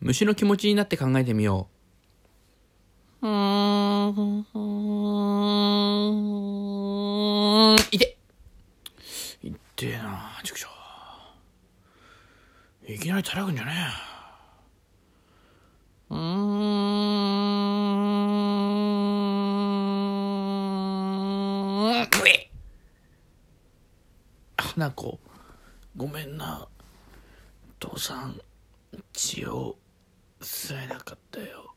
虫の気持ちになって考えてみよう。うーん。いていってえな、ちくしょう。いきなりたらくん。じゃねえ。うーん。くえ花子、ごめん。な。父さん、血を吸えなかったよ。